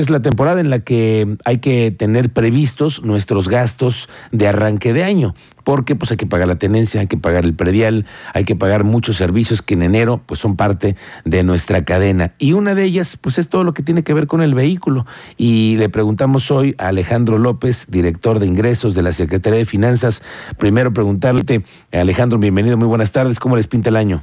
Es la temporada en la que hay que tener previstos nuestros gastos de arranque de año, porque pues hay que pagar la tenencia, hay que pagar el predial, hay que pagar muchos servicios que en enero pues son parte de nuestra cadena. Y una de ellas pues es todo lo que tiene que ver con el vehículo. Y le preguntamos hoy a Alejandro López, director de ingresos de la Secretaría de Finanzas, primero preguntarte, Alejandro, bienvenido, muy buenas tardes, ¿cómo les pinta el año?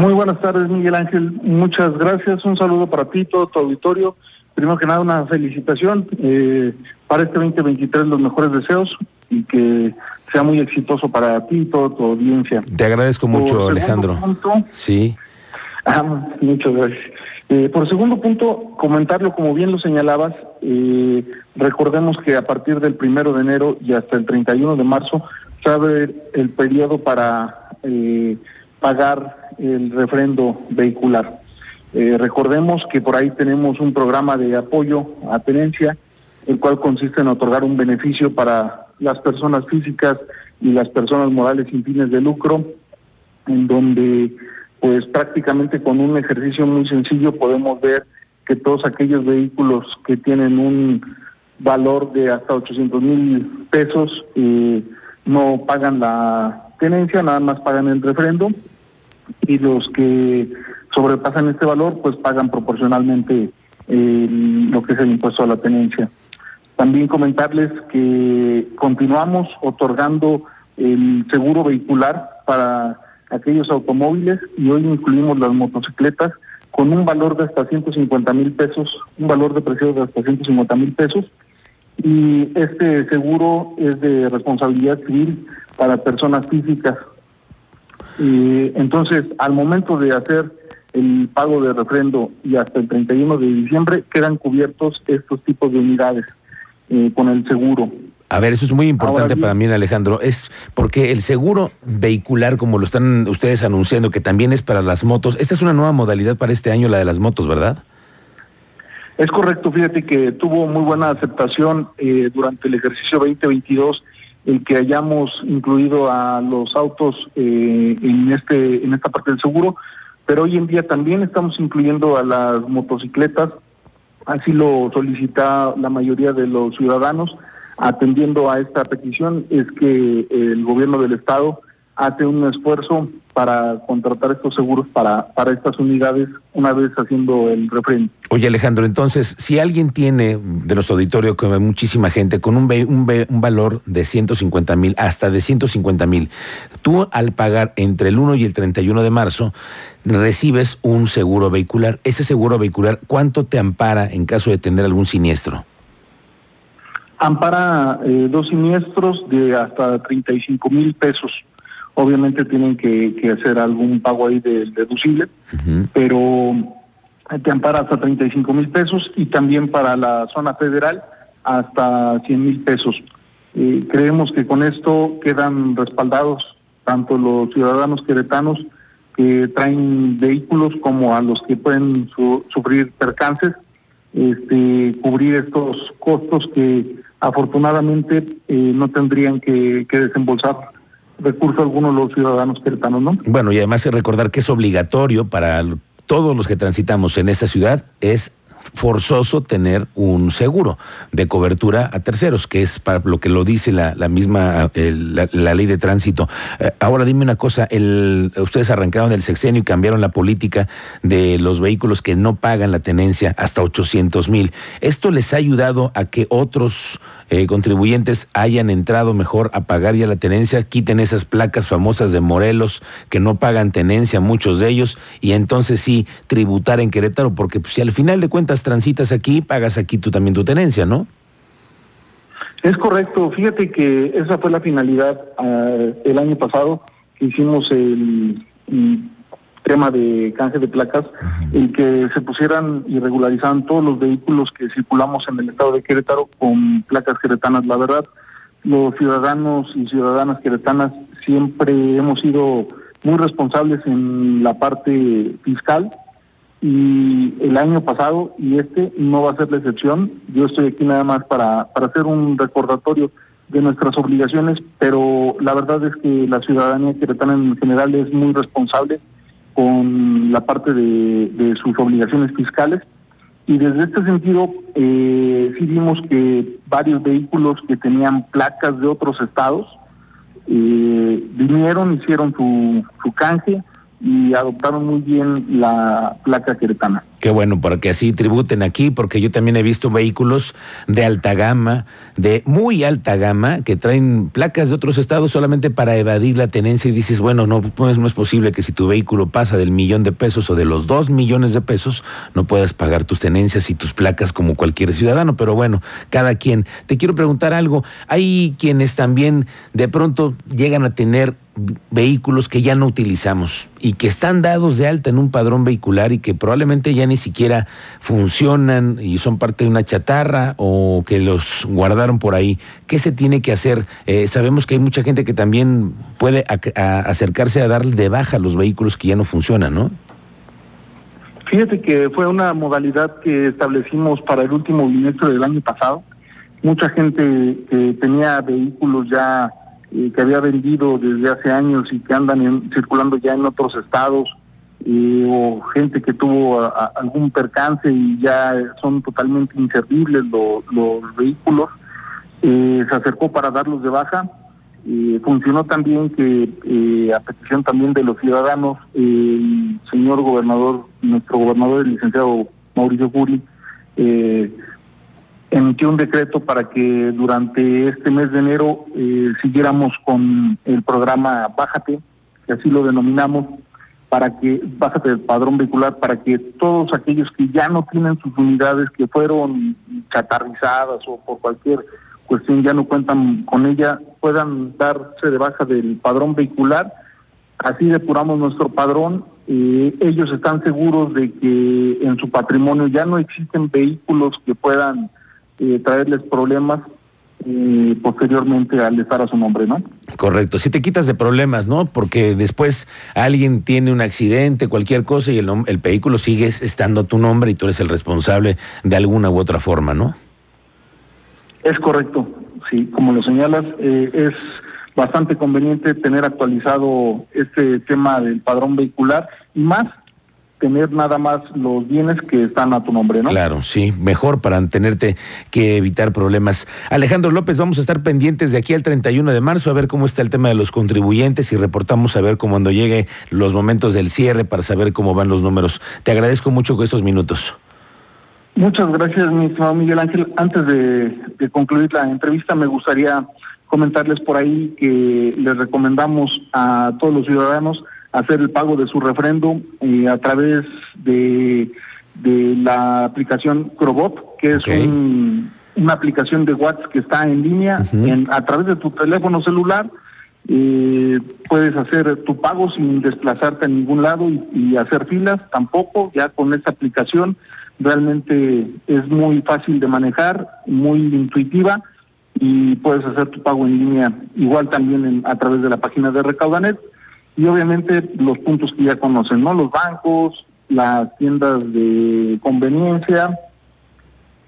Muy buenas tardes, Miguel Ángel. Muchas gracias. Un saludo para ti, todo tu auditorio. Primero que nada, una felicitación eh, para este 2023, los mejores deseos y que sea muy exitoso para ti y toda tu audiencia. Te agradezco mucho, Alejandro. sí. Ah, muchas gracias. Eh, por segundo punto, comentarlo, como bien lo señalabas, eh, recordemos que a partir del primero de enero y hasta el 31 de marzo se abre el periodo para eh, pagar el refrendo vehicular. Eh, recordemos que por ahí tenemos un programa de apoyo a tenencia, el cual consiste en otorgar un beneficio para las personas físicas y las personas morales sin fines de lucro, en donde pues prácticamente con un ejercicio muy sencillo podemos ver que todos aquellos vehículos que tienen un valor de hasta 800 mil pesos eh, no pagan la tenencia, nada más pagan el refrendo y los que sobrepasan este valor pues pagan proporcionalmente lo que es el impuesto a la tenencia. También comentarles que continuamos otorgando el seguro vehicular para aquellos automóviles y hoy incluimos las motocicletas con un valor de hasta 150 mil pesos, un valor de precio de hasta 150 mil pesos. Y este seguro es de responsabilidad civil para personas físicas entonces, al momento de hacer el pago de refrendo y hasta el 31 de diciembre quedan cubiertos estos tipos de unidades eh, con el seguro. A ver, eso es muy importante para mí, Alejandro. Es porque el seguro vehicular, como lo están ustedes anunciando, que también es para las motos, esta es una nueva modalidad para este año, la de las motos, ¿verdad? Es correcto, fíjate que tuvo muy buena aceptación eh, durante el ejercicio 2022 el que hayamos incluido a los autos eh, en este en esta parte del seguro, pero hoy en día también estamos incluyendo a las motocicletas, así lo solicita la mayoría de los ciudadanos, atendiendo a esta petición es que el gobierno del estado hace un esfuerzo para contratar estos seguros para, para estas unidades una vez haciendo el refrendo. Oye Alejandro, entonces, si alguien tiene de nuestro auditorio, que muchísima gente, con un, un, un valor de 150 mil, hasta de 150 mil, tú al pagar entre el 1 y el 31 de marzo, recibes un seguro vehicular. Ese seguro vehicular, ¿cuánto te ampara en caso de tener algún siniestro? Ampara eh, dos siniestros de hasta 35 mil pesos obviamente tienen que, hacer algún pago ahí de, deducible, pero te ampara hasta 35 mil pesos y también para la zona federal hasta 100 mil pesos. Eh, creemos que con esto quedan respaldados tanto los ciudadanos queretanos que traen vehículos como a los que pueden sufrir percances, este, cubrir estos costos que afortunadamente eh, no tendrían que, que desembolsar recurso alguno los ciudadanos queretanos, ¿no? Bueno, y además recordar que es obligatorio para todos los que transitamos en esta ciudad, es forzoso tener un seguro de cobertura a terceros, que es para lo que lo dice la, la misma la, ley de tránsito. Eh, ahora dime una cosa, el, ustedes arrancaron el sexenio y cambiaron la política de los vehículos que no pagan la tenencia hasta 800 mil. ¿Esto les ha ayudado a que otros eh, contribuyentes hayan entrado mejor a pagar ya la tenencia, quiten esas placas famosas de Morelos que no pagan tenencia, muchos de ellos, y entonces sí tributar en Querétaro, porque pues, si al final de cuentas transitas aquí, pagas aquí tú también tu tenencia, ¿no? Es correcto, fíjate que esa fue la finalidad ah, el año pasado hicimos el tema de canje de placas, y que se pusieran y regularizaran todos los vehículos que circulamos en el estado de Querétaro con placas queretanas. La verdad, los ciudadanos y ciudadanas queretanas siempre hemos sido muy responsables en la parte fiscal y el año pasado y este no va a ser la excepción. Yo estoy aquí nada más para, para hacer un recordatorio de nuestras obligaciones, pero la verdad es que la ciudadanía queretana en general es muy responsable con la parte de, sus obligaciones fiscales Y desde este sentido, eh, sí vimos que varios vehículos que tenían placas de otros estados eh, vinieron, hicieron su, su canje y adoptaron muy bien la placa queretana. Qué bueno, para que así tributen aquí, porque yo también he visto vehículos de alta gama, de muy alta gama, que traen placas de otros estados solamente para evadir la tenencia y dices, bueno, no, no, es, no es posible que si tu vehículo pasa del millón de pesos o de los dos millones de pesos, no puedas pagar tus tenencias y tus placas como cualquier ciudadano, pero bueno, cada quien. Te quiero preguntar algo, hay quienes también de pronto llegan a tener vehículos que ya no utilizamos y que están dados de alta en un padrón vehicular y que probablemente ya ni siquiera funcionan y son parte de una chatarra o que los guardaron por ahí. ¿Qué se tiene que hacer? Eh, sabemos que hay mucha gente que también puede acercarse a darle de baja los vehículos que ya no funcionan, ¿no? Fíjate que fue una modalidad que establecimos para el último bimestre del año pasado. Mucha gente que tenía vehículos ya eh, que había vendido desde hace años y que andan circulando ya en otros estados, eh, o gente que tuvo algún percance y ya son totalmente inservibles lo, los vehículos, eh, se acercó para darlos de baja. funcionó también que a petición también de los ciudadanos, el señor gobernador, nuestro gobernador, el licenciado Mauricio Curi, emitió un decreto para que durante este mes de enero eh, siguiéramos con el programa Bájate, que así lo denominamos, para que, bájate del padrón vehicular, para que todos aquellos que ya no tienen sus unidades, que fueron chatarrizadas o por cualquier cuestión ya no cuentan con ella, puedan darse de baja del padrón vehicular. Así depuramos nuestro padrón. Eh, ellos están seguros de que en su patrimonio ya no existen vehículos que puedan eh, traerles problemas posteriormente al estar a su nombre, ¿no? Correcto, si te quitas de problemas, ¿no? Porque después alguien tiene un accidente, cualquier cosa y el, el vehículo sigue estando a tu nombre y tú eres el responsable de alguna u otra forma, ¿no? Es correcto, sí, como lo señalas, eh, es bastante conveniente tener actualizado este tema del padrón vehicular y más tener nada más los bienes que están a tu nombre, ¿no? Claro, sí, mejor para tenerte que evitar problemas. Alejandro López, vamos a estar pendientes de aquí al 31 de marzo a ver cómo está el tema de los contribuyentes y reportamos a ver cómo cuando llegue los momentos del cierre para saber cómo van los números. Te agradezco mucho estos minutos. Muchas gracias, mi estimado Miguel Ángel. Antes de, de concluir la entrevista, me gustaría comentarles por ahí que les recomendamos a todos los ciudadanos hacer el pago de su refrendo eh, a través de, de la aplicación Crobot, que es okay. un, una aplicación de WhatsApp que está en línea uh -huh. en, a través de tu teléfono celular. Eh, puedes hacer tu pago sin desplazarte a ningún lado y, y, hacer filas tampoco, ya con esta aplicación realmente es muy fácil de manejar, muy intuitiva y puedes hacer tu pago en línea igual también en, a través de la página de Recaudanet y obviamente los puntos que ya conocen, ¿no? Los bancos, las tiendas de conveniencia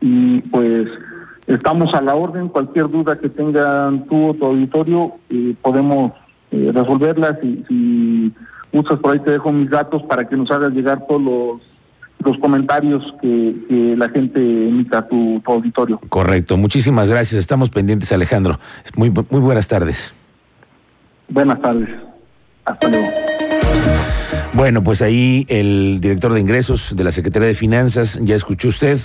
y pues estamos a la orden, cualquier duda que tengan tú o tu auditorio eh, podemos eh, resolverlas y si usas por ahí te dejo mis datos para que nos hagas llegar todos los los comentarios que, que, la gente emita a tu, tu, auditorio. Correcto, muchísimas gracias. Estamos pendientes, Alejandro. Muy, muy buenas tardes. Buenas tardes. Hasta luego. Bueno, pues ahí el director de ingresos de la Secretaría de Finanzas, ya escuchó usted,